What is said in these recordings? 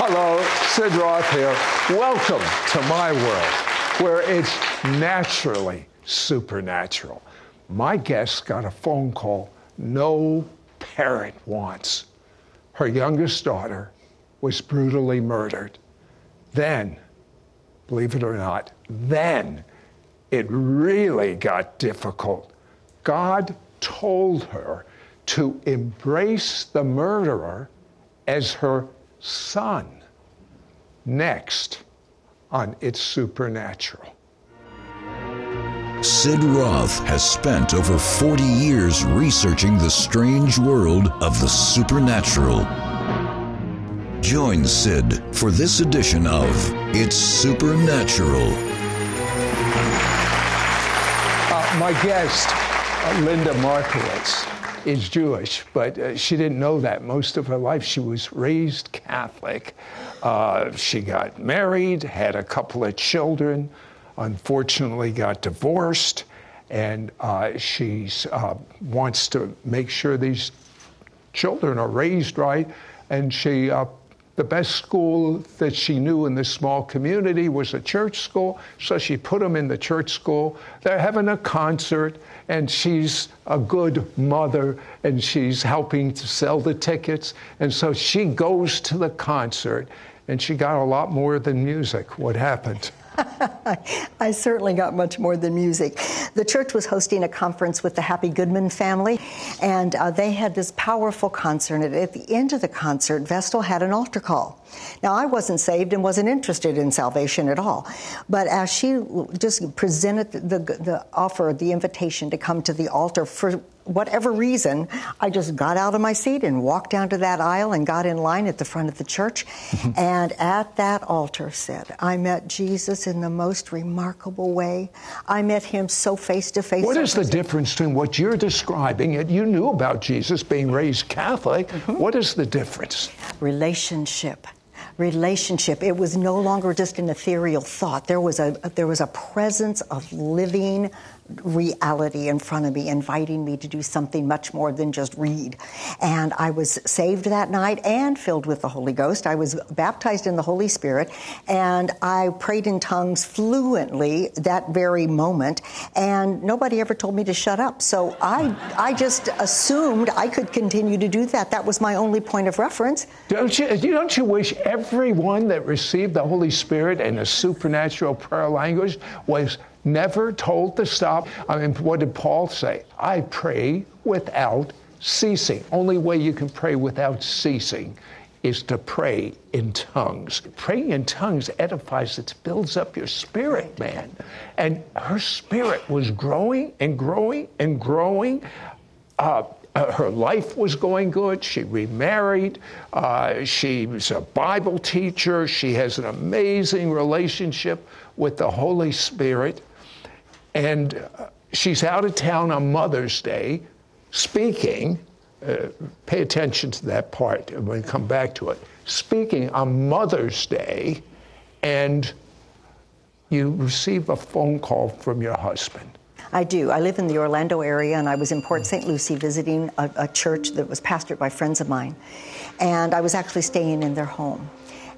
Hello, Sid Roth here. Welcome to my world where it's naturally supernatural. My guest got a phone call no parent wants. Her youngest daughter was brutally murdered. Then, believe it or not, then it really got difficult. God told her to embrace the murderer as her son. Next on It's Supernatural. Sid Roth has spent over 40 years researching the strange world of the supernatural. Join Sid for this edition of It's Supernatural. Uh, my guest, uh, Linda Markowitz, is Jewish, but uh, she didn't know that. Most of her life, she was raised Catholic. Uh, she got married, had a couple of children, unfortunately got divorced, and uh, she uh, wants to make sure these children are raised right. And she uh, the best school that she knew in this small community was a church school, so she put them in the church school. They're having a concert, and she's a good mother, and she's helping to sell the tickets. And so she goes to the concert, and she got a lot more than music. What happened? I certainly got much more than music. The church was hosting a conference with the Happy Goodman family, and uh, they had this powerful concert. And at the end of the concert, Vestal had an altar call. Now, I wasn't saved and wasn't interested in salvation at all, but as she just presented the, the offer, the invitation to come to the altar for whatever reason, I just got out of my seat and walked down to that aisle and got in line at the front of the church. And at that altar said, I met Jesus in the most remarkable way. I met him so face to face. What is the difference between what you're describing and you knew about Jesus being raised Catholic? Mm-hmm. What is the difference? Relationship relationship. It was no longer just an ethereal thought. There was a there was a presence of living reality in front of me, inviting me to do something much more than just read. And I was saved that night and filled with the Holy Ghost. I was baptized in the Holy Spirit, and I prayed in tongues fluently that very moment. And nobody ever told me to shut up. So I, I just assumed I could continue to do that. That was my only point of reference. Don't you, don't you wish everyone that received the Holy Spirit and a supernatural prayer language was never told to stop. I mean, what did Paul say? I pray without ceasing. Only way you can pray without ceasing is to pray in tongues. Praying in tongues edifies, it builds up your spirit, man. And her spirit was growing and growing and growing. Uh, uh, her life was going good. She remarried. Uh, she was a Bible teacher. She has an amazing relationship with the Holy Spirit. And uh, she's out of town on Mother's Day speaking. Uh, pay attention to that part and we come back to it. Speaking on Mother's Day, and you receive a phone call from your husband. I do. I live in the Orlando area, and I was in Port St. Lucie visiting a, a church that was pastored by friends of mine. And I was actually staying in their home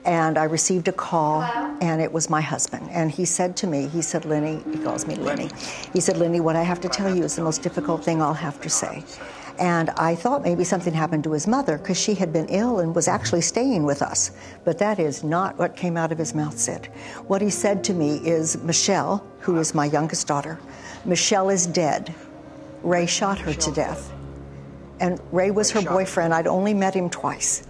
and I received a call, and it was my husband. And he said to me, he said, Lenny, he calls me Lenny. He said, Lenny, what I have to tell you is the most difficult thing I'll have to say. And I thought maybe something happened to his mother because she had been ill and was actually staying with us. But that is not what came out of his mouth, Sid. What he said to me is Michelle, who is my youngest daughter, Michelle is dead. Ray shot her to death. And Ray was her boyfriend. I'd only met him twice.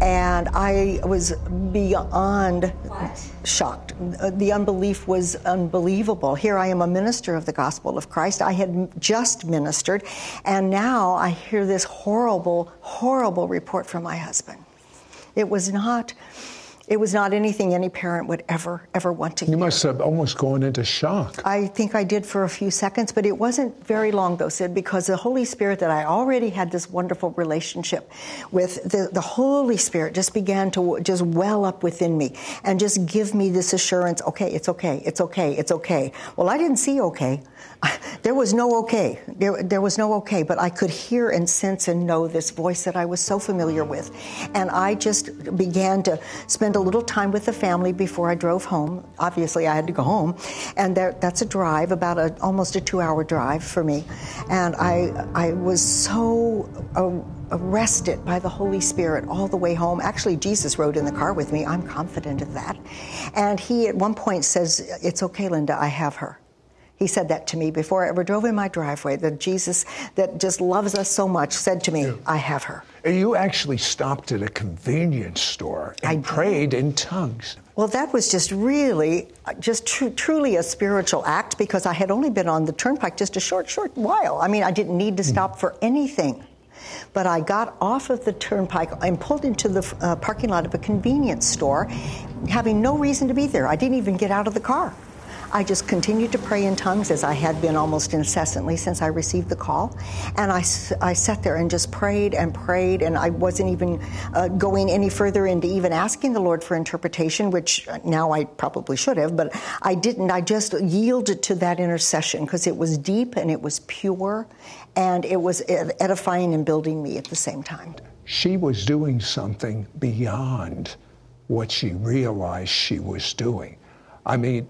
And I was beyond what? shocked. Uh, the unbelief was unbelievable. Here I am, a minister of the gospel of Christ. I had just ministered, and now I hear this horrible, horrible report from my husband. It was not It was not anything any parent would ever, ever want to hear. You must have almost gone into shock. I think I did for a few seconds, but it wasn't very long, though, Sid, because the Holy Spirit that I already had this wonderful relationship with, the, the Holy Spirit just began to just well up within me and just give me this assurance okay, it's okay, it's okay, it's okay. Well, I didn't see okay. There was no okay. There, there was no okay, but I could hear and sense and know this voice that I was so familiar with. And I just began to spend a little time with the family before I drove home. Obviously, I had to go home. And there, that's a drive, about a, almost a two hour drive for me. And I, I was so. Arrested by the Holy Spirit all the way home. Actually, Jesus rode in the car with me. I'm confident of that. And he at one point says, It's okay, Linda, I have her. He said that to me before I ever drove in my driveway. That Jesus, that just loves us so much, said to me, yeah. I have her. You actually stopped at a convenience store and I prayed in tongues. Well, that was just really, just tr- truly a spiritual act because I had only been on the turnpike just a short, short while. I mean, I didn't need to hmm. stop mm. for anything. But I got off of the turnpike and pulled into the uh, parking lot of a convenience store, having no reason to be there. I didn't even get out of the car. I just continued to pray in tongues as I had been almost incessantly since I received the call. And I, I sat there and just prayed and prayed, and I wasn't even uh, going any further into even asking the Lord for interpretation, which now I probably should have, but I didn't. I just yielded to that intercession because it was deep and it was pure and it was edifying and building me at the same time. She was doing something beyond what she realized she was doing. I mean,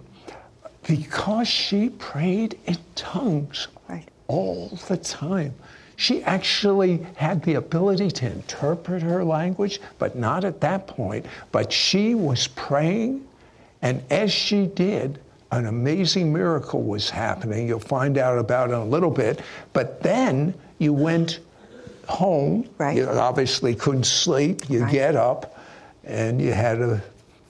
because she prayed in tongues right. all the time. She actually had the ability to interpret her language, but not at that point. But she was praying, and as she did, an amazing miracle was happening. You'll find out about it in a little bit. But then you went home. Right. You obviously couldn't sleep. You right. get up, and you had a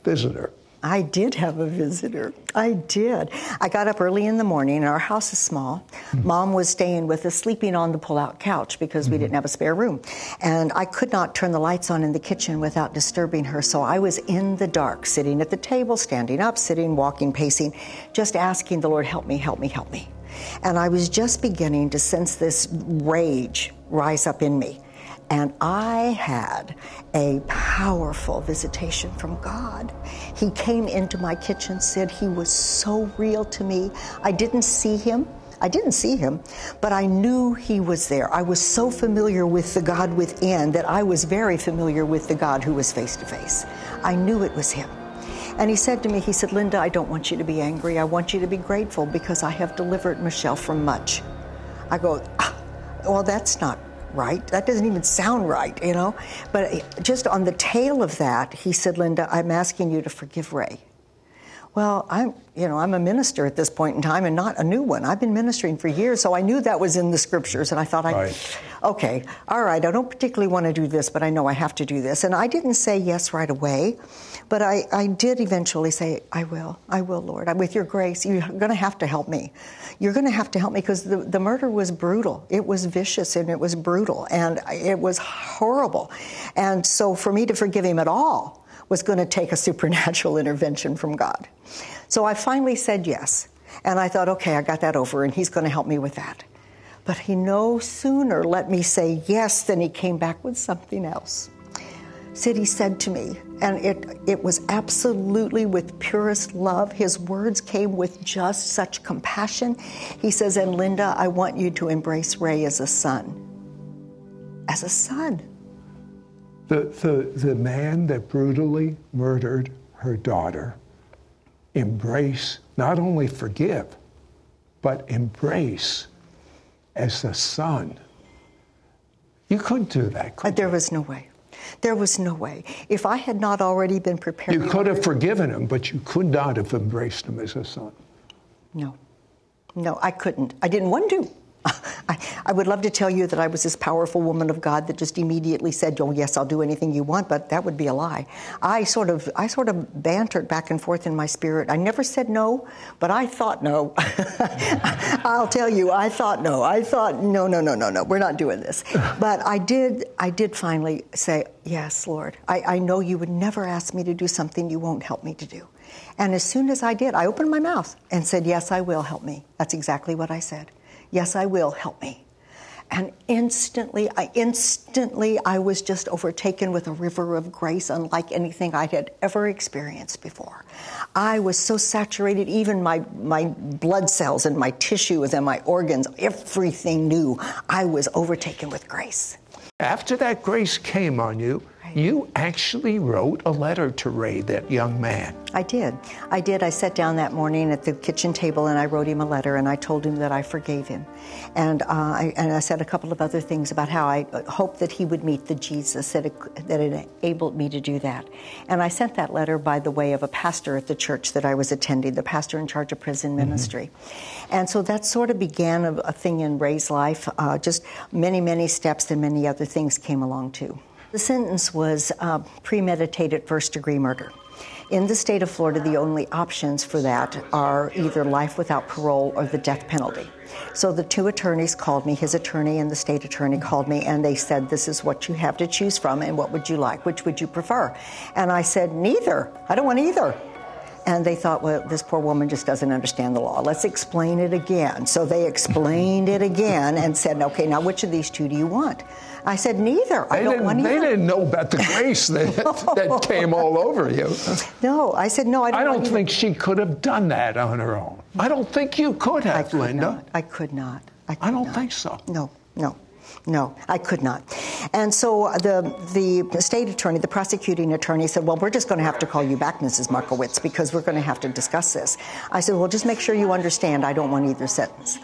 visitor. I did have a visitor. I did. I got up early in the morning, and our house is small. Mm-hmm. Mom was staying with us, sleeping on the pull-out couch because mm-hmm. we didn't have a spare room. And I could not turn the lights on in the kitchen without disturbing her. So I was in the dark, sitting at the table, standing up, sitting, walking, pacing, just asking the Lord, help me, help me, help me. And I was just beginning to sense this rage rise up in me. And I had a powerful visitation from God. He came into my kitchen, said he was so real to me. I didn't see him. I didn't see him, but I knew he was there. I was so familiar with the God within that I was very familiar with the God who was face to face. I knew it was him. And he said to me, he said, Linda, I don't want you to be angry. I want you to be grateful because I have delivered Michelle from much. I go, ah, well, that's not right. That doesn't even sound right, you know? But just on the tail of that, he said, Linda, I'm asking you to forgive Ray. Well, I'm, you know, I'm a minister at this point in time and not a new one. I've been ministering for years, so I knew that was in the scriptures, and I thought, I, okay, all right, I don't particularly want to do this, but I know I have to do this. And I didn't say yes right away. But I, I did eventually say, I will, I will, Lord. With your grace, you're going to have to help me. You're going to have to help me because the, the murder was brutal. It was vicious and it was brutal and it was horrible. And so for me to forgive him at all was going to take a supernatural intervention from God. So I finally said yes. And I thought, okay, I got that over and he's going to help me with that. But he no sooner let me say yes than he came back with something else. He said to me, and it, it was absolutely with purest love. His words came with just such compassion. He says, And Linda, I want you to embrace Ray as a son. As a son. The, the, the man that brutally murdered her daughter, embrace, not only forgive, but embrace as a son. You couldn't do that. Could there was no way. There was no way. If I had not already been prepared. You could have forgiven him, but you could not have embraced him as a son. No. No, I couldn't. I didn't want to. I, I, would love to tell you that I was this powerful woman of God that just immediately said, "Oh yes, I'll do anything you want," but that would be a lie. I sort of, I sort of bantered back and forth in my spirit. I never said no, but I thought no. I'll tell you, I thought no. I thought no, no, no, no, no. We're not doing this. But I did, I did finally say, "Yes, Lord. I, I know you would never ask me to do something you won't help me to do." And as soon as I did, I opened my mouth and said, "Yes, I will help me." That's exactly what I said. Yes, I will. Help me. And instantly, I instantly, I was just overtaken with a river of grace unlike anything I had ever experienced before. I was so saturated, even my, my blood cells and my tissues and my organs, everything knew I was overtaken with grace. After that grace came on you, you actually wrote a letter to Ray, that young man. I did. I did. I sat down that morning at the kitchen table and I wrote him a letter and I told him that I forgave him. And, uh, I, and I said a couple of other things about how I hoped that he would meet the Jesus that, it, that enabled me to do that. And I sent that letter by the way of a pastor at the church that I was attending, the pastor in charge of prison mm-hmm. ministry. And so that sort of began a, a thing in Ray's life. Uh, just many, many steps and many other things came along too. The sentence was uh, premeditated first degree murder. In the state of Florida, the only options for that are either life without parole or the death penalty. So the two attorneys called me, his attorney and the state attorney called me, and they said, This is what you have to choose from, and what would you like? Which would you prefer? And I said, Neither. I don't want either. And they thought, well, this poor woman just doesn't understand the law. Let's explain it again. So they explained it again and said, okay, now which of these two do you want? I said, neither. I don't want either. They didn't know about the grace that, that came all over you. No, I said, no, I don't I don't think she could have done that on her own. I don't think you could have, I could Linda. Not. I could not. I, could I don't not. think so. No, no. No, I could not. And so uh, the the state attorney, the prosecuting attorney, said, "Well, we're just going to have to call you back, Mrs. Markowitz, because we're going to have to discuss this." I said, "Well, just make sure you understand. I don't want either sentence."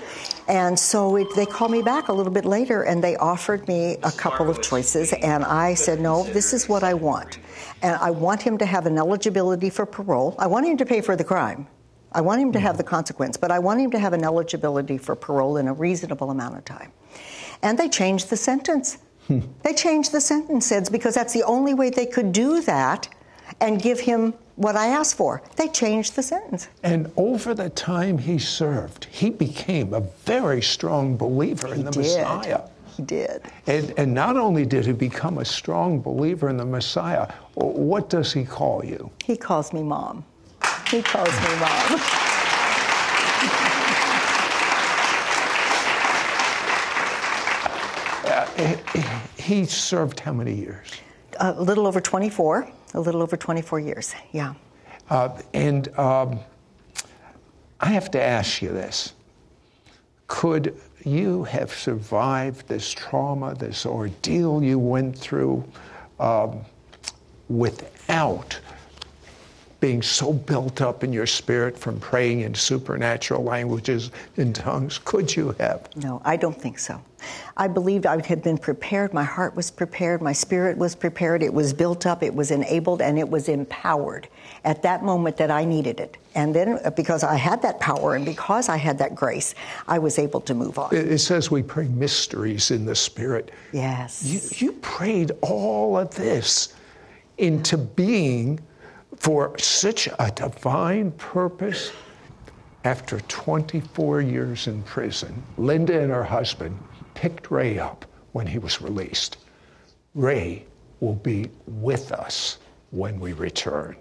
And so it, they called me back a little bit later, and they offered me a couple of choices, and I said, "No, this is what I want, and I want him to have an eligibility for parole. I want him to pay for the crime." I want him to have the consequence, but I want him to have an eligibility for parole in a reasonable amount of time. And they changed the sentence. Hmm. They changed the sentences because that's the only way they could do that and give him what I asked for. They changed the sentence. And over the time he served, he became a very strong believer he in the did. Messiah. He did. And, and not only did he become a strong believer in the Messiah, what does he call you? He calls me mom. He calls me mom. Uh, he served how many years? A little over 24. A little over 24 years, yeah. Uh, and um, I have to ask you this. Could you have survived this trauma, this ordeal you went through um, without being so built up in your spirit from praying in supernatural languages in tongues? Could you have? No, I don't think so. I believed I had been prepared. My heart was prepared. My spirit was prepared. It was built up. It was enabled and it was empowered at that moment that I needed it. And then, uh, because I had that power and because I had that grace, I was able to move on. It says we pray mysteries in the spirit. Yes. You, you prayed all of this into being for such a divine purpose. After 24 years in prison, Linda and her husband picked Ray up when he was released. Ray will be with us when we return.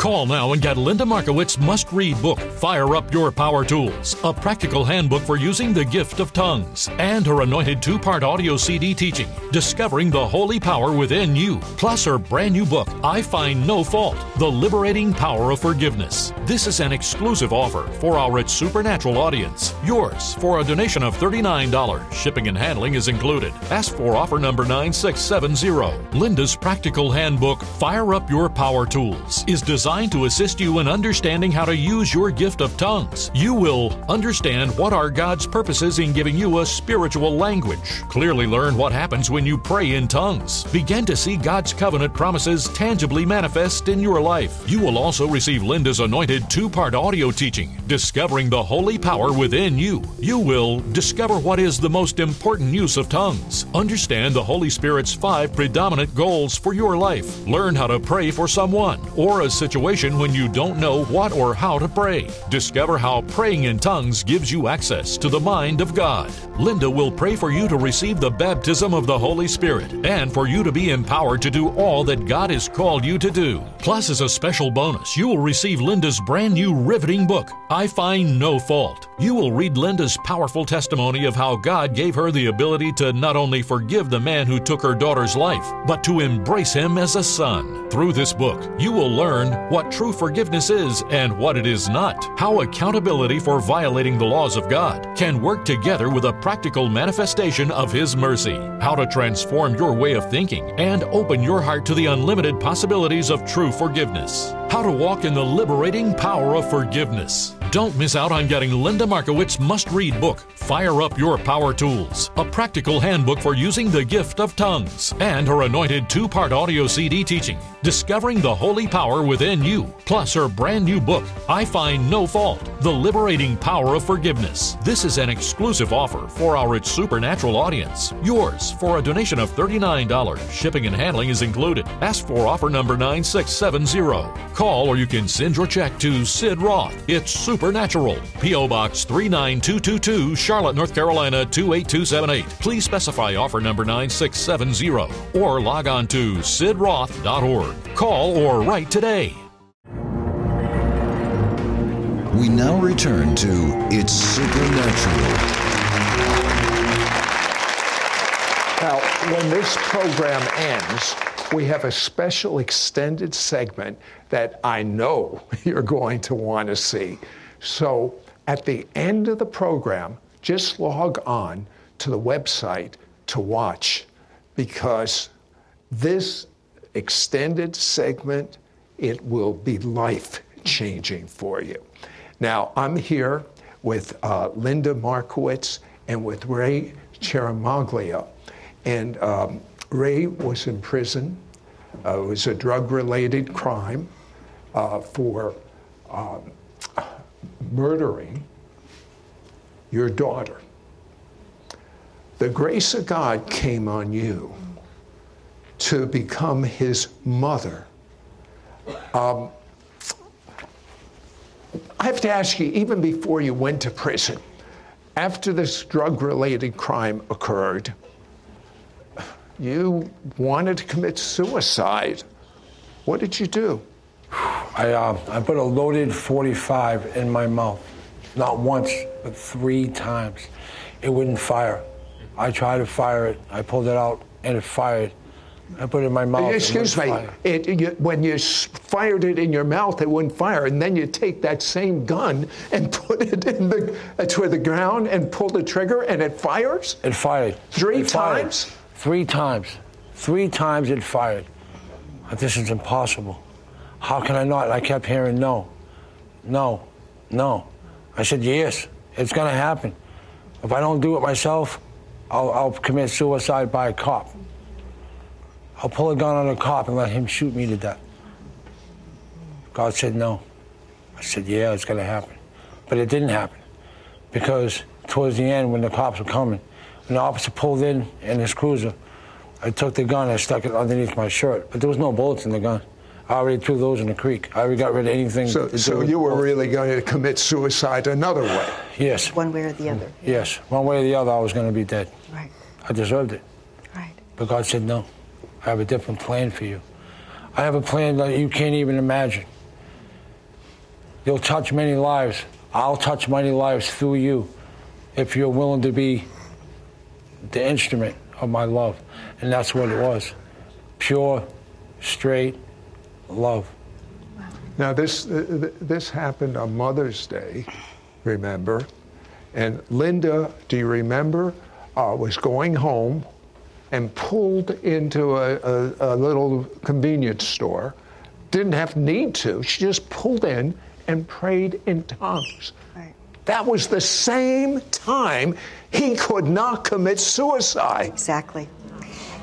Call now and get Linda Markowitz must read book, Fire Up Your Power Tools, a practical handbook for using the gift of tongues, and her anointed two part audio CD teaching, Discovering the Holy Power Within You, plus her brand new book, I Find No Fault The Liberating Power of Forgiveness. This is an exclusive offer for our It's Supernatural audience. Yours for a donation of $39. Shipping and handling is included. Ask for offer number 9670. Linda's practical handbook, Fire Up Your Power Tools, is designed designed to assist you in understanding how to use your gift of tongues. You will understand what are God's purposes in giving you a spiritual language, clearly learn what happens when you pray in tongues, begin to see God's covenant promises tangibly manifest in your life. You will also receive Linda's anointed two part audio teaching, Discovering the Holy Power Within You. You will discover what is the most important use of tongues, understand the Holy Spirit's five predominant goals for your life, learn how to pray for someone or a situation when you don't know what or how to pray. Discover how praying in tongues gives you access to the mind of God. Linda will pray for you to receive the baptism of the Holy Spirit and for you to be empowered to do all that God has called you to do. Plus, as a special bonus, you will receive Linda's brand new riveting book, I Find No Fault. You will read Linda's powerful testimony of how God gave her the ability to not only forgive the man who took her daughter's life, but to embrace him as a son. Through this book, you will learn what true forgiveness is and what it is not, how accountability for violating the laws of God can work together with a practical manifestation of His mercy, how to transform your way of thinking and open your heart to the unlimited possibilities of true forgiveness, how to walk in the liberating power of forgiveness. Don't miss out on getting Linda Markowitz's must read book, Fire Up Your Power Tools, a practical handbook for using the gift of tongues, and her anointed two part audio CD teaching, Discovering the Holy Power Within You, plus her brand new book, I Find No Fault The Liberating Power of Forgiveness. This is an exclusive offer for our It's Supernatural audience. Yours for a donation of $39. Shipping and handling is included. Ask for offer number 9670. Call or you can send your check to Sid Roth. It's Supernatural. P.O. Box 39222, Charlotte, North Carolina 28278. Please specify offer number 9670 or log on to sidroth.org. Call or write today. We now return to It's Supernatural. Now, when this program ends, we have a special extended segment that I know you're going to want to see. So, at the end of the program, just log on to the website to watch because this extended segment it will be life changing for you. Now, I'm here with uh, Linda Markowitz and with Ray Cheramaglia. And um, Ray was in prison. Uh, it was a drug related crime uh, for um, murdering your daughter. The grace of God came on you to become his mother. Um, I have to ask you, even before you went to prison, after this drug related crime occurred, you wanted to commit suicide. What did you do? I, uh, I put a loaded 45 in my mouth. Not once, but three times. It wouldn't fire. I tried to fire it. I pulled it out, and it fired. I put it in my mouth. Excuse me. It, you, when you fired it in your mouth, it wouldn't fire, and then you take that same gun and put it in the uh, to the ground and pull the trigger, and it fires. It fired three it fired. times. Three times. Three times it fired. This is impossible. How can I not? I kept hearing no, no, no. I said yes. It's going to happen. If I don't do it myself, I'll, I'll commit suicide by a cop. I'll pull a gun on a cop and let him shoot me to death. God said no. I said, yeah, it's going to happen. But it didn't happen because towards the end, when the cops were coming, the officer pulled in in his cruiser, I took the gun, I stuck it underneath my shirt, but there was no bullets in the gun. I already threw those in the creek. I already got rid of anything. So, so you were really going to commit suicide another way? Yes. One way or the other. Yes. One way or the other, I was going to be dead. Right. I deserved it. Right. But God said, no, I have a different plan for you. I have a plan that you can't even imagine. You'll touch many lives. I'll touch many lives through you if you're willing to be the instrument of my love. And that's what it was pure, straight love. Now, this, uh, this happened on Mother's Day, remember? And Linda, do you remember, uh, was going home and pulled into a, a, a little convenience store didn't have need to. She just pulled in and prayed in tongues. Right. That was the same time he could not commit suicide. Exactly.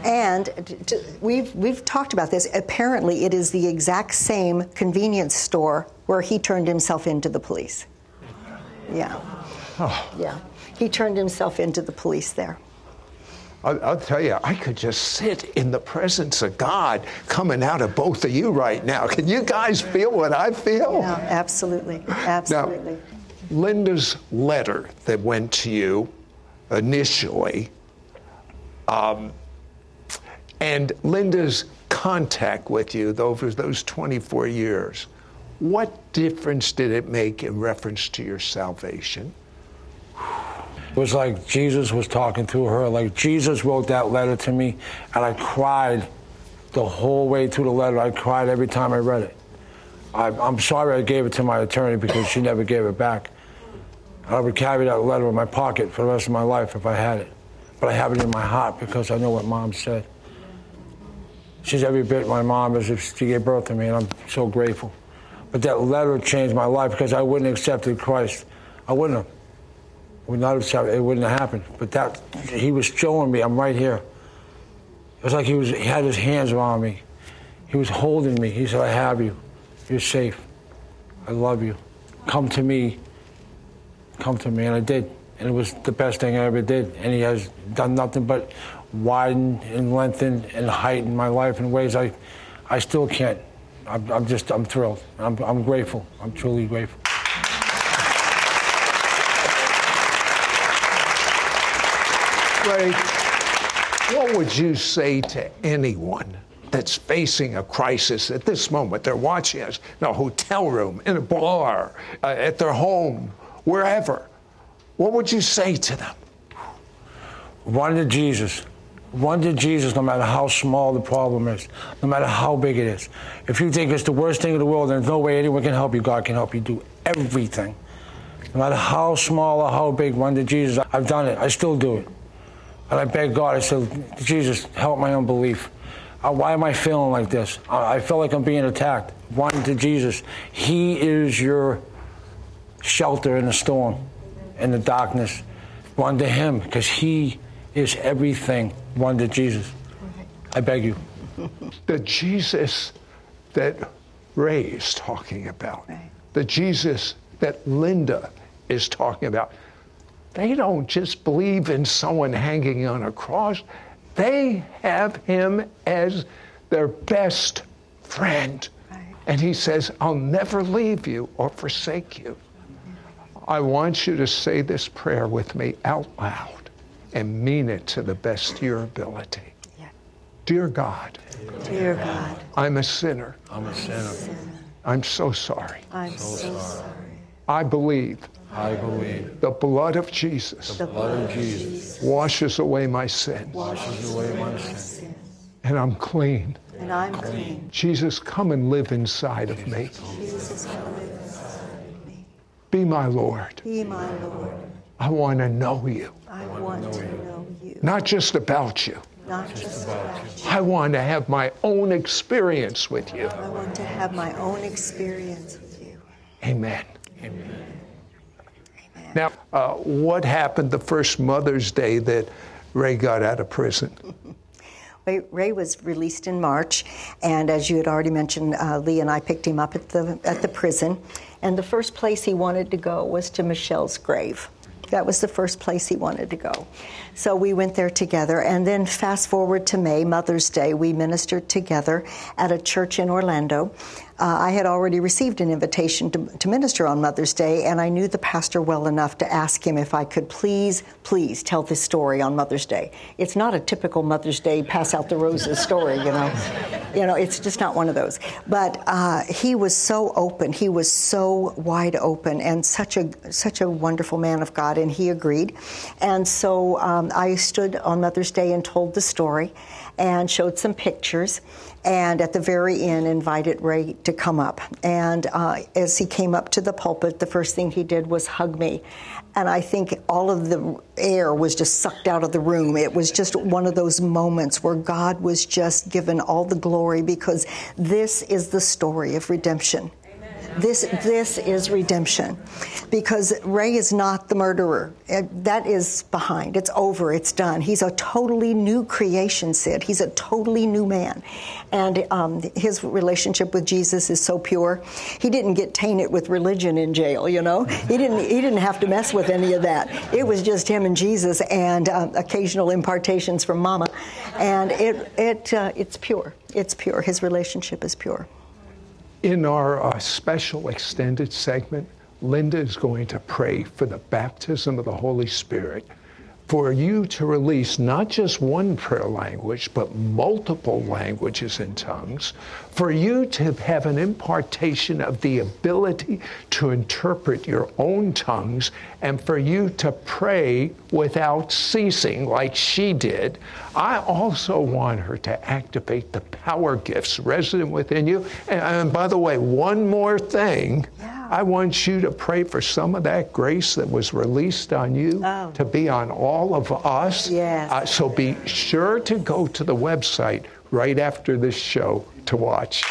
And t- t- we've, we've talked about this. Apparently, it is the exact same convenience store where he turned himself into the police. Yeah. Oh. Yeah. He turned himself into the police there. I'll, I'll tell you, I could just sit in the presence of God coming out of both of you right now. Can you guys feel what I feel? Yeah, absolutely. Absolutely. Now, Linda's letter that went to you initially, um, and Linda's contact with you over those 24 years, what difference did it make in reference to your salvation? It was like Jesus was talking to her. Like Jesus wrote that letter to me, and I cried the whole way through the letter. I cried every time I read it. I, I'm sorry I gave it to my attorney because she never gave it back. I would carry that letter in my pocket for the rest of my life if I had it. But I have it in my heart because I know what mom said. She's every bit my mom as if she gave birth to me, and I'm so grateful. But that letter changed my life because I wouldn't have accepted Christ. I wouldn't have. Would not have it wouldn't have happened. But that he was showing me, I'm right here. It was like he was he had his hands around me. He was holding me. He said, I have you. You're safe. I love you. Come to me. Come to me. And I did. And it was the best thing I ever did. And he has done nothing but widen and lengthen and heighten my life in ways I, I still can't. I'm, I'm just, I'm thrilled. I'm, I'm grateful. I'm truly grateful. Ray, what would you say to anyone that's facing a crisis at this moment? They're watching us in a hotel room, in a bar, uh, at their home, wherever. What would you say to them? Run to Jesus. Run to Jesus no matter how small the problem is, no matter how big it is. If you think it's the worst thing in the world, there's no way anyone can help you. God can help you do everything. No matter how small or how big, run to Jesus. I've done it. I still do it. And I beg God, I said, Jesus, help my unbelief. Uh, why am I feeling like this? Uh, I feel like I'm being attacked. Run to Jesus. He is your shelter in the storm, in the darkness. Run to Him because He is everything. one to Jesus. I beg you. The Jesus that Ray is talking about, Right. the Jesus that Linda is talking about, they don't just believe in someone hanging on a cross, they have him as their best friend. Right. And he says, I'll never leave you or forsake you. I want you to say this prayer with me out loud and mean it to the best of your ability. Yeah. Dear God, Dear God, I'm a sinner. I'm a sinner. I'm so sorry. I'm so sorry. I believe I believe. the blood of Jesus The Blood of Jesus washes away my sin, washes away my sin. and I'm clean. And I'm clean. Jesus, come and live inside of me. Jesus, come live inside of me. Be my Lord. Be my Lord. I want to know you, I want to know you. not just about you. Not just about you. I want to have my own experience with you. I want to have my own experience with you. Amen. Amen. Now, uh, what happened the first Mother's Day that Ray got out of prison? Ray, Ray was released in March, and as you had already mentioned, uh, Lee and I picked him up at the at the prison, and the first place he wanted to go was to Michelle's grave. That was the first place he wanted to go. So we went there together, and then fast forward to May, Mother's Day, we ministered together at a church in Orlando. Uh, I had already received an invitation to, to minister on Mother's Day, and I knew the pastor well enough to ask him if I could please, please tell this story on Mother's Day. It's not a typical Mother's Day pass out the roses story, you know. You know, it's just not one of those. But uh, he was so open. He was so wide open, and such a such a wonderful man of God. And he agreed. And so um, I stood on Mother's Day and told the story. And showed some pictures. And at the very end, invited Ray to come up. And uh, as he came up to the pulpit, the first thing he did was hug me. And I think all of the air was just sucked out of the room. It was just one of those moments where God was just given all the glory because this is the story of redemption. This, this is redemption because Ray is not the murderer. That is behind. It's over. It's done. He's a totally new creation, Sid. He's a totally new man. And um, his relationship with Jesus is so pure. He didn't get tainted with religion in jail, you know? He didn't, he didn't have to mess with any of that. It was just him and Jesus and uh, occasional impartations from Mama. And it, it, uh, it's pure. It's pure. His relationship is pure. In our uh, special extended segment, Linda is going to pray for the baptism of the Holy Spirit for you to release not just one prayer language, but multiple languages and tongues, for you to have an impartation of the ability to interpret your own tongues, and for you to pray without ceasing like she did. I also want her to activate the power gifts resident within you. And, and by the way, one more thing. Yeah I want you to pray for some of that grace that was released on you oh. to be on all of us. Yes. Uh, so be sure to go to the website right after this show to watch.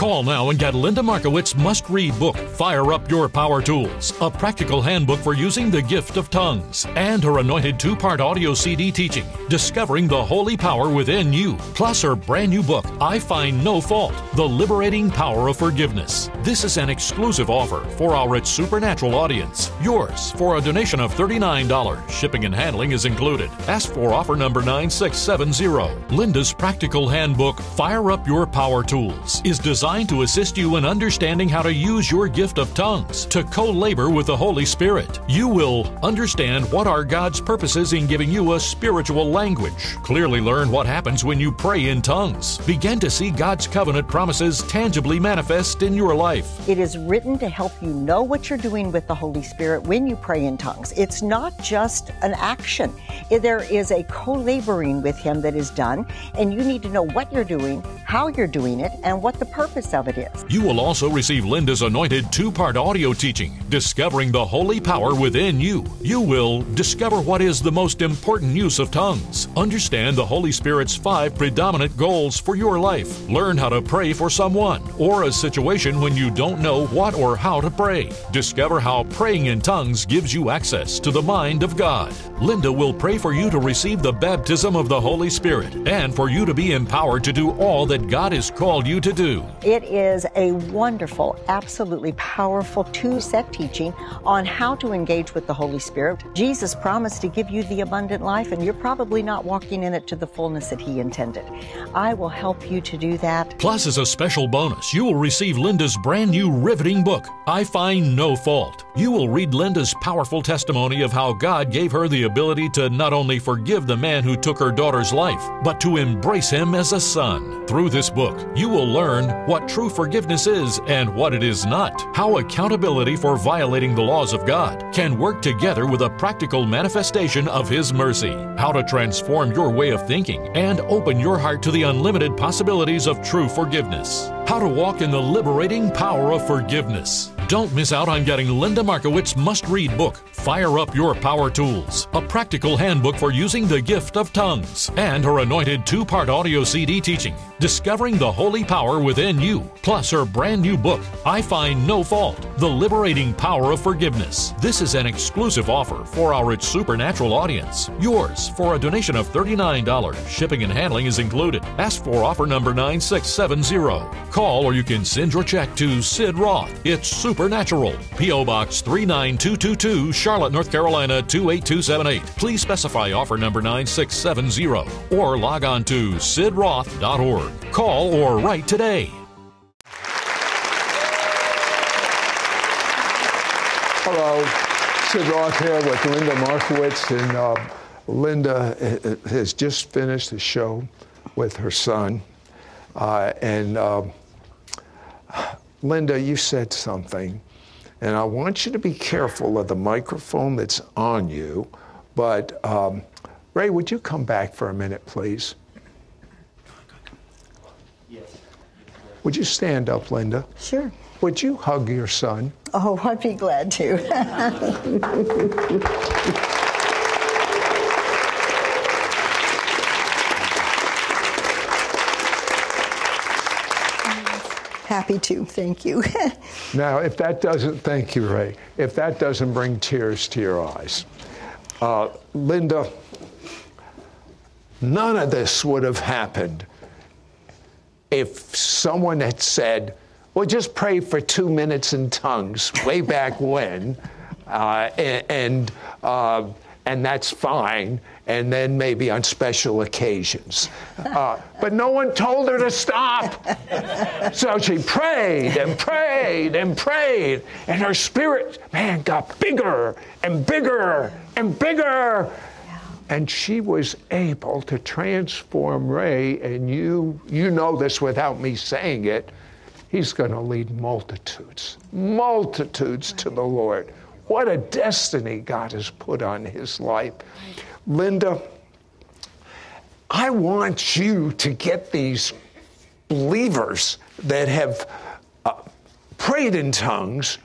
Call now and get Linda Markowitz' must read book, Fire Up Your Power Tools, a practical handbook for using the gift of tongues, and her anointed two part audio CD teaching, Discovering the Holy Power Within You, plus her brand new book, I Find No Fault The Liberating Power of Forgiveness. This is an exclusive offer for our It's Supernatural audience. Yours for a donation of $39. Shipping and handling is included. Ask for offer number 9670. Linda's practical handbook, Fire Up Your Power Tools, is designed designed to assist you in understanding how to use your gift of tongues to co labor with the Holy Spirit. You will understand what are God's purposes in giving you a spiritual language, clearly learn what happens when you pray in tongues, begin to see God's covenant promises tangibly manifest in your life. It is written to help you know what you're doing with the Holy Spirit when you pray in tongues. It's not just an action, there is a co laboring with Him that is done, and you need to know what you're doing, how you're doing it, and what the purpose purpose of it is. You will also receive Linda's anointed two part audio teaching, Discovering the Holy Power Within You. You will discover what is the most important use of tongues, understand the Holy Spirit's five predominant goals for your life, learn how to pray for someone or a situation when you don't know what or how to pray. Discover how praying in tongues gives you access to the mind of God. Linda will pray for you to receive the baptism of the Holy Spirit and for you to be empowered to do all that God has called you to do. It is a wonderful, absolutely powerful two set teaching on how to engage with the Holy Spirit. Jesus promised to give you the abundant life, and you're probably not walking in it to the fullness that He intended. I will help you to do that. Plus, as a special bonus, you will receive Linda's brand new riveting book, I Find No Fault. You will read Linda's powerful testimony of how God gave her the ability to not only forgive the man who took her daughter's life, but to embrace him as a son. Through this book, you will learn what true forgiveness is and what it is not, how accountability for violating the laws of God can work together with a practical manifestation of His mercy, how to transform your way of thinking and open your heart to the unlimited possibilities of true forgiveness, how to walk in the liberating power of forgiveness. Don't miss out on getting Linda Markowitz's must read book, Fire Up Your Power Tools, a practical handbook for using the gift of tongues, and her anointed two part audio CD teaching, Discovering the Holy Power Within You, plus her brand new book, I Find No Fault The Liberating Power of Forgiveness. This is an exclusive offer for our It's Supernatural audience. Yours for a donation of $39. Shipping and handling is included. Ask for offer number 9670. Call or you can send your check to Sid Roth. It's Supernatural. P.O. Box 39222, Charlotte, North Carolina 28278. Please specify offer number 9670 or log on to sidroth.org. Call or write today. Hello, Sid Roth here with Linda Markowitz, and uh, Linda uh, uh, has just finished the show with her son, uh, and. Uh, Linda, you said something, and I want you to be careful of the microphone that's on you, but um, Ray, would you come back for a minute, please? Yes. Would you stand up, Linda? Sure. Would you hug your son? Oh, I'd be glad to. Happy to, thank you. Now, if that doesn't, thank you, Ray, if that doesn't bring tears to your eyes, uh, Linda, none of this would have happened if someone had said, well, just pray for two minutes in tongues way back when, uh, and, uh, and that's fine, and then maybe on special occasions. Uh, but no one told her to stop. So she prayed and prayed and prayed, and her spirit, man, got bigger and bigger and bigger. And she was able to transform Ray, and you, you know this without me saying it. He's going to lead multitudes, multitudes to the Lord. What a destiny God has put on his life. Linda, I want you to get these believers that have uh, prayed in tongues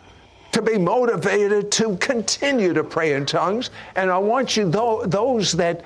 to be motivated to continue to pray in tongues. And I want you, those that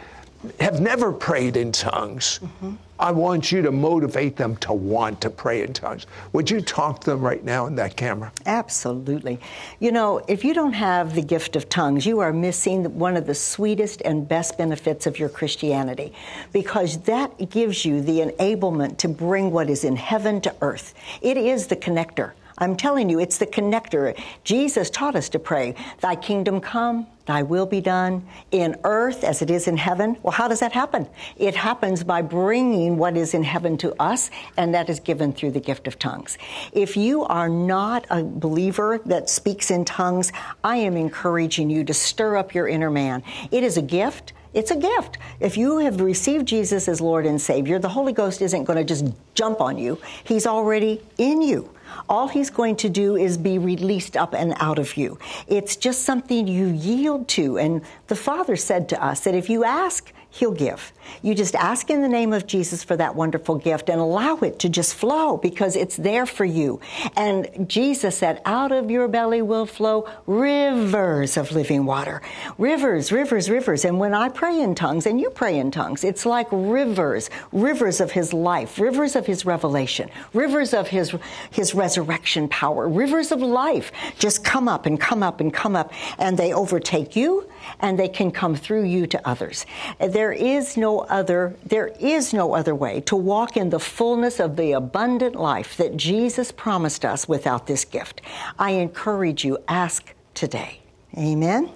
have never prayed in tongues, mm-hmm. I want you to motivate them to want to pray in tongues. Would you talk to them right now in that camera? Absolutely. You know, if you don't have the gift of tongues, you are missing one of the sweetest and best benefits of your Christianity because that gives you the enablement to bring what is in heaven to earth. It is the connector. I'm telling you, it's the connector. Jesus taught us to pray, Thy kingdom come, Thy will be done in earth as it is in heaven. Well, how does that happen? It happens by bringing what is in heaven to us, and that is given through the gift of tongues. If you are not a believer that speaks in tongues, I am encouraging you to stir up your inner man. It is a gift. It's a gift. If you have received Jesus as Lord and Savior, the Holy Ghost isn't going to just jump on you. He's already in you. All he's going to do is be released up and out of you. It's just something you yield to. And the Father said to us that if you ask, He'll give. You just ask in the name of Jesus for that wonderful gift and allow it to just flow because it's there for you. And Jesus said, out of your belly will flow rivers of living water. Rivers, rivers, rivers. And when I pray in tongues and you pray in tongues, it's like rivers, rivers of his life, rivers of his revelation, rivers of his, his resurrection power, rivers of life just come up and come up and come up and they overtake you and they can come through you to others. There is no other there is no other way to walk in the fullness of the abundant life that Jesus promised us without this gift. I encourage you ask today. Amen.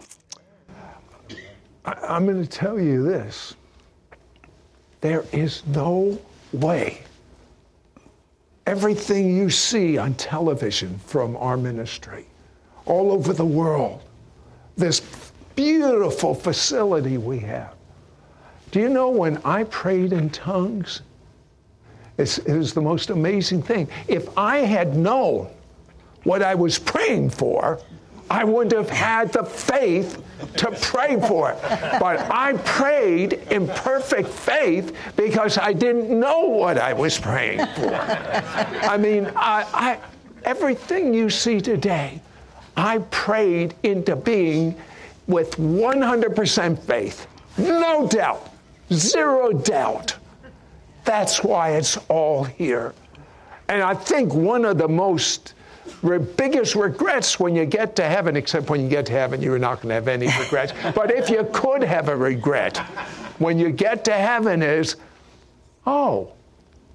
I, am going to tell you this. There is no way. Everything you see on television from our ministry, all over the world, this beautiful facility we have. Do you know when I prayed in tongues? It's, it was the most amazing thing. If I had known what I was praying for, I wouldn't have had the faith to pray for it. But I prayed in perfect faith because I didn't know what I was praying for. I mean, I, I, everything you see today, I prayed into being with 100% faith, no doubt, zero doubt. That's why it's all here. And I think one of the most re- biggest regrets when you get to heaven, except when you get to heaven, you're not going to have any regrets. but if you could have a regret, when you get to heaven, is oh,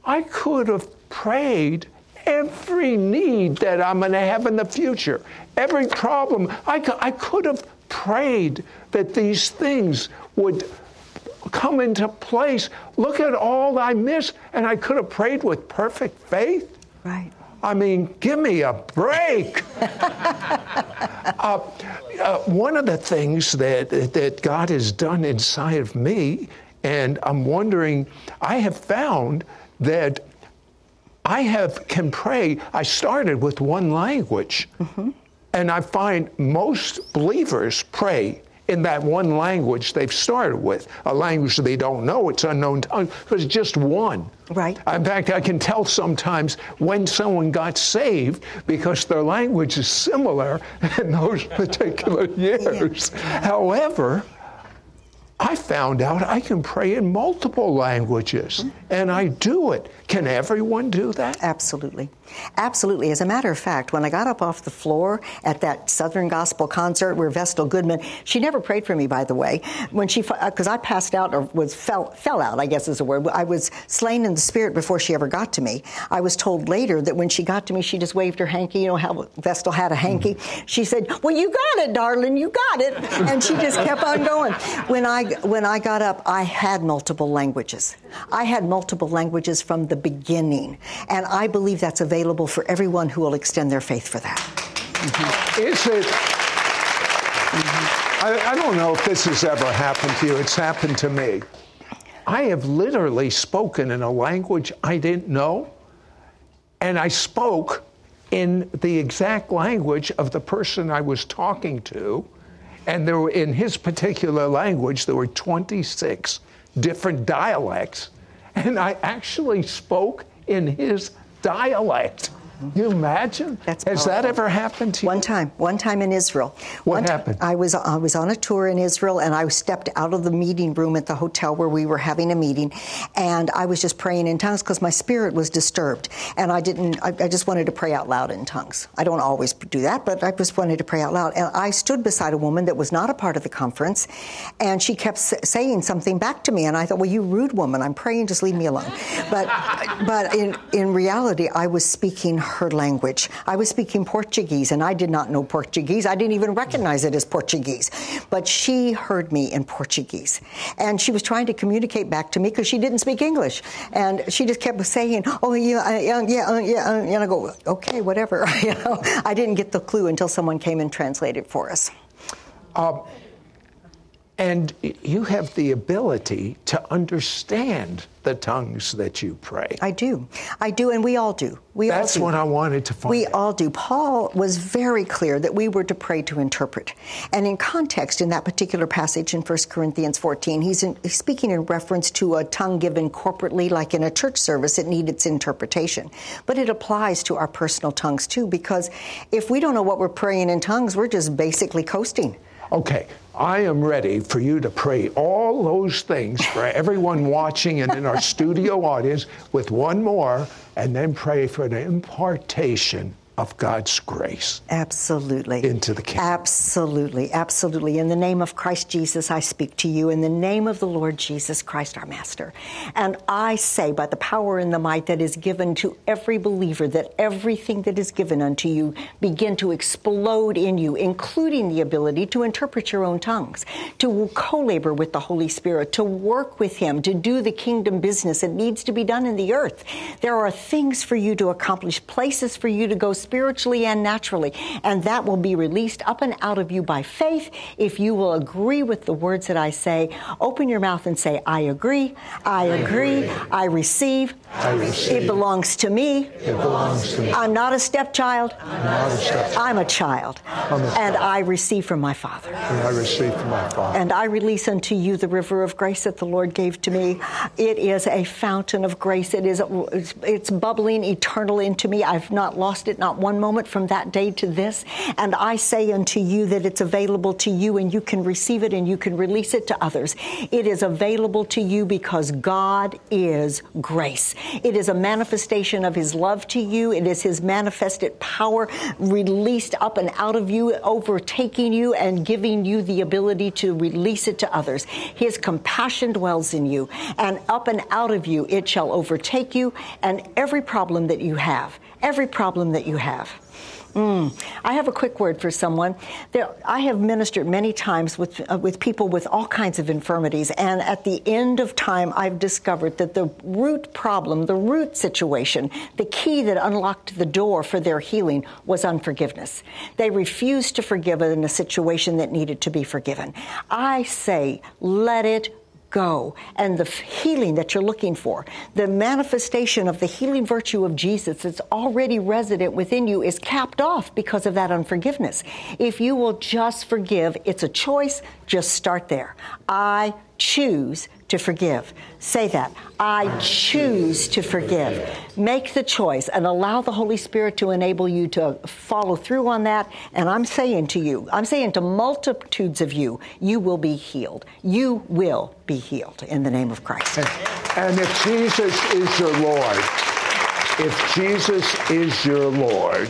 I could have prayed every need that I'm going to have in the future, every problem. I, I could have prayed that these things would come into place. Look at all I missed, and I could have prayed with perfect faith. Right. I mean, give me a break. uh, uh, one of the things that, that God has done inside of me, and I'm wondering, I have found that I have can pray. I started with one language. Mm-hmm. And I find most believers pray in that one language they've started with, a language they don't know, it's unknown tongue, because it's just one. Right. In fact, I can tell sometimes when someone got saved because their language is similar in those particular years. Yeah. However, I found out I can pray in multiple languages, and I do it. Can everyone do that? Absolutely. Absolutely. As a matter of fact, when I got up off the floor at that Southern Gospel concert where Vestal Goodman, she never prayed for me, by the way, when she, because uh, I passed out or was fell, fell out, I guess is the word. I was slain in the spirit before she ever got to me. I was told later that when she got to me, she just waved her hanky. You know how Vestal had a hanky? Mm-hmm. She said, Well, you got it, darling, you got it. And she just kept on going. When I, when I got up, I had multiple languages. I had multiple languages from the beginning. And I believe that's available available for everyone who will extend their faith for that. Mm-hmm. Is it? Mm-hmm. I, I don't know if this has ever happened to you. It's happened to me. I have literally spoken in a language I didn't know, and I spoke in the exact language of the person I was talking to. And there were, in his particular language, there were 26 different dialects. And I actually spoke in his dialect. You imagine? That's Has that ever happened to you? One time, one time in Israel. What one happened? I was I was on a tour in Israel, and I stepped out of the meeting room at the hotel where we were having a meeting, and I was just praying in tongues because my spirit was disturbed, and I didn't. I, I, just wanted to pray out loud in tongues. I don't always do that, but I just wanted to pray out loud. And I stood beside a woman that was not a part of the conference, and she kept saying something back to me, and I thought, "Well, you rude woman, I'm praying, just leave me alone." But but in in reality, I was speaking her language. I was speaking Portuguese and I did not know Portuguese. I didn't even recognize it as Portuguese. But she heard me in Portuguese. And she was trying to communicate back to me because she didn't speak English. And she just kept saying, oh, yeah, uh, yeah, yeah, uh, yeah. Uh, and I go, okay, whatever. you know, I didn't get the clue until someone came and translated for us. Um, and you have the ability to understand the tongues that you pray. I do. I do, and we all do. We That's all do. what I wanted to find. We out. all do. Paul was very clear that we were to pray to interpret. And in context, in that particular passage in 1 Corinthians 14, he's, in, he's speaking in reference to a tongue given corporately, like in a church service, it needs its interpretation. But it applies to our personal tongues too, because if we don't know what we're praying in tongues, we're just basically coasting. Okay, I am ready for you to pray all those things for everyone watching and in our studio audience with one more, and then pray for an impartation of God's grace. Absolutely. Into the kingdom. Absolutely. Absolutely. In the name of Christ Jesus, I speak to you. In the name of the Lord Jesus Christ, our Master. And I say, by the power and the might that is given to every believer, that everything that is given unto you begin to explode in you, including the ability to interpret your own tongues, to co labor with the Holy Spirit, to work with Him, to do the kingdom business that needs to be done in the earth. There are things for you to accomplish, places for you to go spiritually and naturally. And that will be released up and out of you by faith if you will agree with the words that I say. Open your mouth and say, I agree, I agree, I receive. I receive. It belongs to me. It belongs to me. I'm not a stepchild. I'm not a stepchild. I'm a child. I'm a and. I receive from my Father. And I receive from my Father. And I release unto you the river of grace that the Lord gave to me. It is a fountain of grace. It is it's bubbling eternal into me. I've not lost it, not one moment from that day to this. And I say unto you that it's available to you and you can receive it and you can release it to others. It is available to you because God is grace. It is a manifestation of His love to you. It is His manifested power released up and out of you, overtaking you and giving you the ability to release it to others. His compassion dwells in you and up and out of you it shall overtake you and every problem that you have, every problem that you have. Mm. I have a quick word for someone. There, I have ministered many times with uh, with people with all kinds of infirmities, and at the end of time, I've discovered that the root problem, the root situation, the key that unlocked the door for their healing was unforgiveness. They refused to forgive in a situation that needed to be forgiven. I say, let it go. And the healing that you're looking for, the manifestation of the healing virtue of Jesus that's already resident within you is capped off because of that unforgiveness. If you will just forgive, it's a choice, just start there. I choose to forgive. Say that. I choose to forgive. Make the choice and allow the Holy Spirit to enable you to follow through on that. And I'm saying to you, I'm saying to multitudes of you, you will be healed. You will be healed in the name of Christ. And, if Jesus is your Lord, if Jesus is your Lord,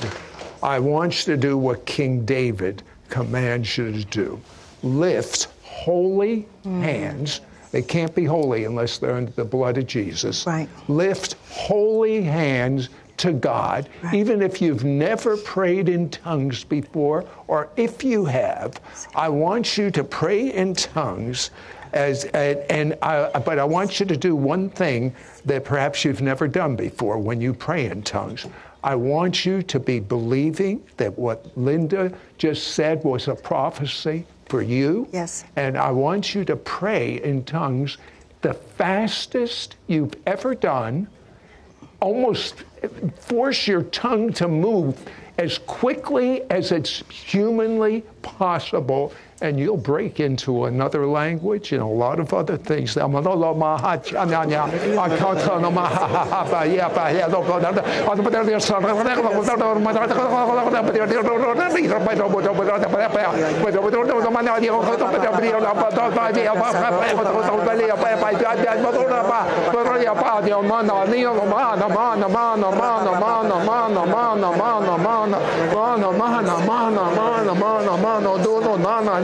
I want you to do what King David commands you to do lift holy mm. hands. They can't be holy unless they're under the blood of Jesus. Right. Lift holy hands to God, right. even if you've never prayed in tongues before, or if you have, I want you to pray in tongues. As, and, and I, but I want you to do one thing that perhaps you've never done before when you pray in tongues. I want you to be believing that what Linda just said was a prophecy for you. Yes. And I want you to pray in tongues the fastest you've ever done. Almost force your tongue to move as quickly as it's humanly possible and you'll break into another language and a lot of other things.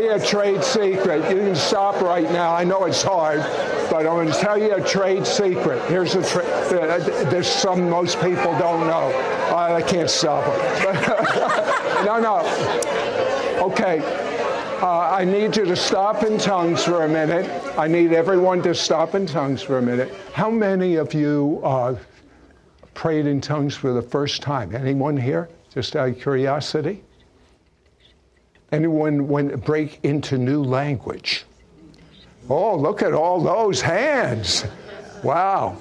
tell you a trade secret. You can stop right now. I know it's hard, but I'm going to tell you a trade secret. Here's a tra- there's some most people don't know. I can't stop it. no, no. Okay. Uh, I need you to stop in tongues for a minute. I need everyone to stop in tongues for a minute. How many of you uh, prayed in tongues for the first time? Anyone here? Just out of curiosity? Anyone went break into new language? Oh, look at all those hands. Wow.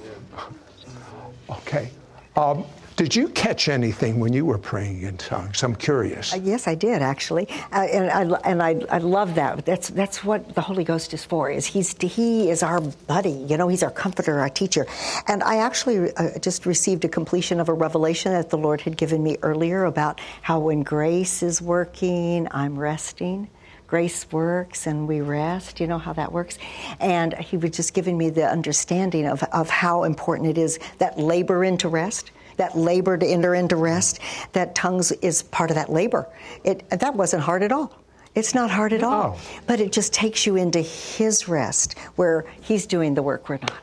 Okay. Um, did you catch anything when you were praying in tongues? I'm curious. Uh, yes, I did actually, uh, and I and I, I love that. That's that's what the Holy Ghost is for. Is he's he is our buddy. You know, he's our comforter, our teacher. And I actually uh, just received a completion of a revelation that the Lord had given me earlier about how when grace is working, I'm resting grace works and we rest. You know how that works? And he was just giving me the understanding of, of how important it is that labor into rest that labor to enter into rest, that tongues is part of that labor. It, that wasn't hard at all. It's not hard at no. all. But it just takes you into His rest where He's doing the work we're not.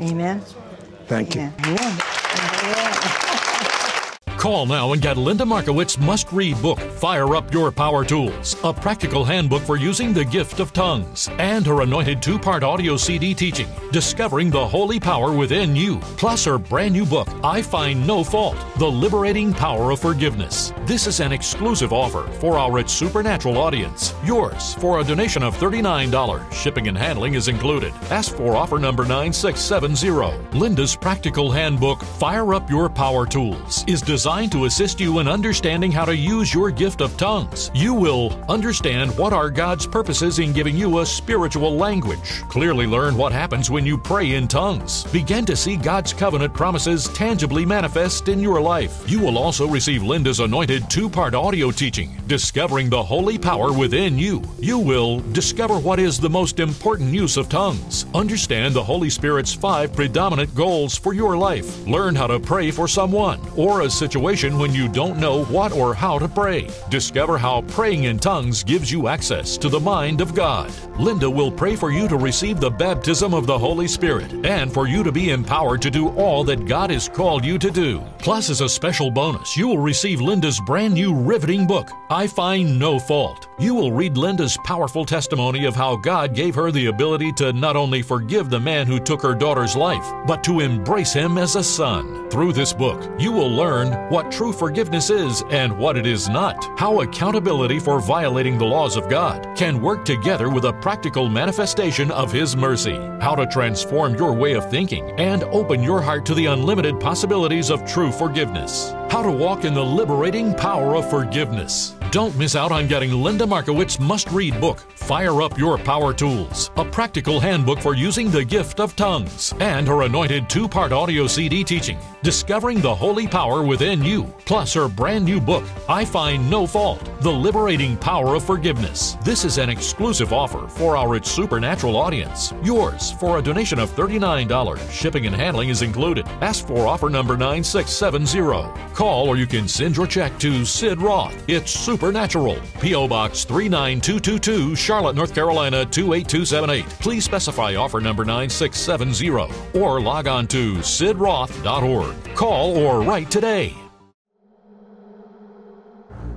Amen? Thank Amen. you. Amen. Amen. Call now and get Linda Markowitz' must read book, Fire Up Your Power Tools, a practical handbook for using the gift of tongues, and her anointed two part audio CD teaching, Discovering the Holy Power Within You, plus her brand new book, I Find No Fault The Liberating Power of Forgiveness. This is an exclusive offer for our It's Supernatural audience. Yours for a donation of $39. Shipping and handling is included. Ask for offer number 9670. Linda's practical handbook, Fire Up Your Power Tools, is designed designed to assist you in understanding how to use your gift of tongues. You will understand what are God's purposes in giving you a spiritual language, clearly learn what happens when you pray in tongues, begin to see God's covenant promises tangibly manifest in your life. You will also receive Linda's anointed two part audio teaching, Discovering the Holy Power Within You. You will discover what is the most important use of tongues, understand the Holy Spirit's five predominant goals for your life, learn how to pray for someone or a situation situation when you don't know what or how to pray. Discover how praying in tongues gives you access to the mind of God. Linda will pray for you to receive the baptism of the Holy Spirit and for you to be empowered to do all that God has called you to do. Plus, as a special bonus, you will receive Linda's brand new riveting book, I Find No Fault. You will read Linda's powerful testimony of how God gave her the ability to not only forgive the man who took her daughter's life, but to embrace him as a son. Through this book, you will learn what true forgiveness is and what it is not, how accountability for violating the laws of God can work together with a practical manifestation of His mercy, how to transform your way of thinking and open your heart to the unlimited possibilities of true forgiveness, how to walk in the liberating power of forgiveness. Don't miss out on getting Linda Markowitz's must read book, Fire Up Your Power Tools, a practical handbook for using the gift of tongues, and her anointed two part audio CD teaching, Discovering the Holy Power Within You, plus her brand new book, I Find No Fault The Liberating Power of Forgiveness. This is an exclusive offer for our It's Supernatural audience. Yours for a donation of $39. Shipping and handling is included. Ask for offer number 9670. Call or you can send your check to Sid Roth. It's Supernatural. P.O. Box 39222, Charlotte, North Carolina 28278. Please specify offer number 9670 or log on to sidroth.org. Call or write today.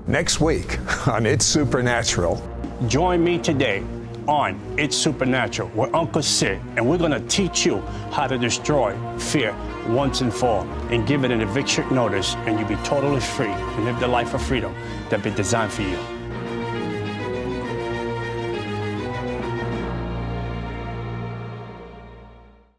Next week on It's Supernatural. Join me today on It's Supernatural with Uncle Sid, and we're going to teach you how to destroy fear once and for all and give it an eviction notice, and you'll be totally free and live the life of freedom that been designed for you.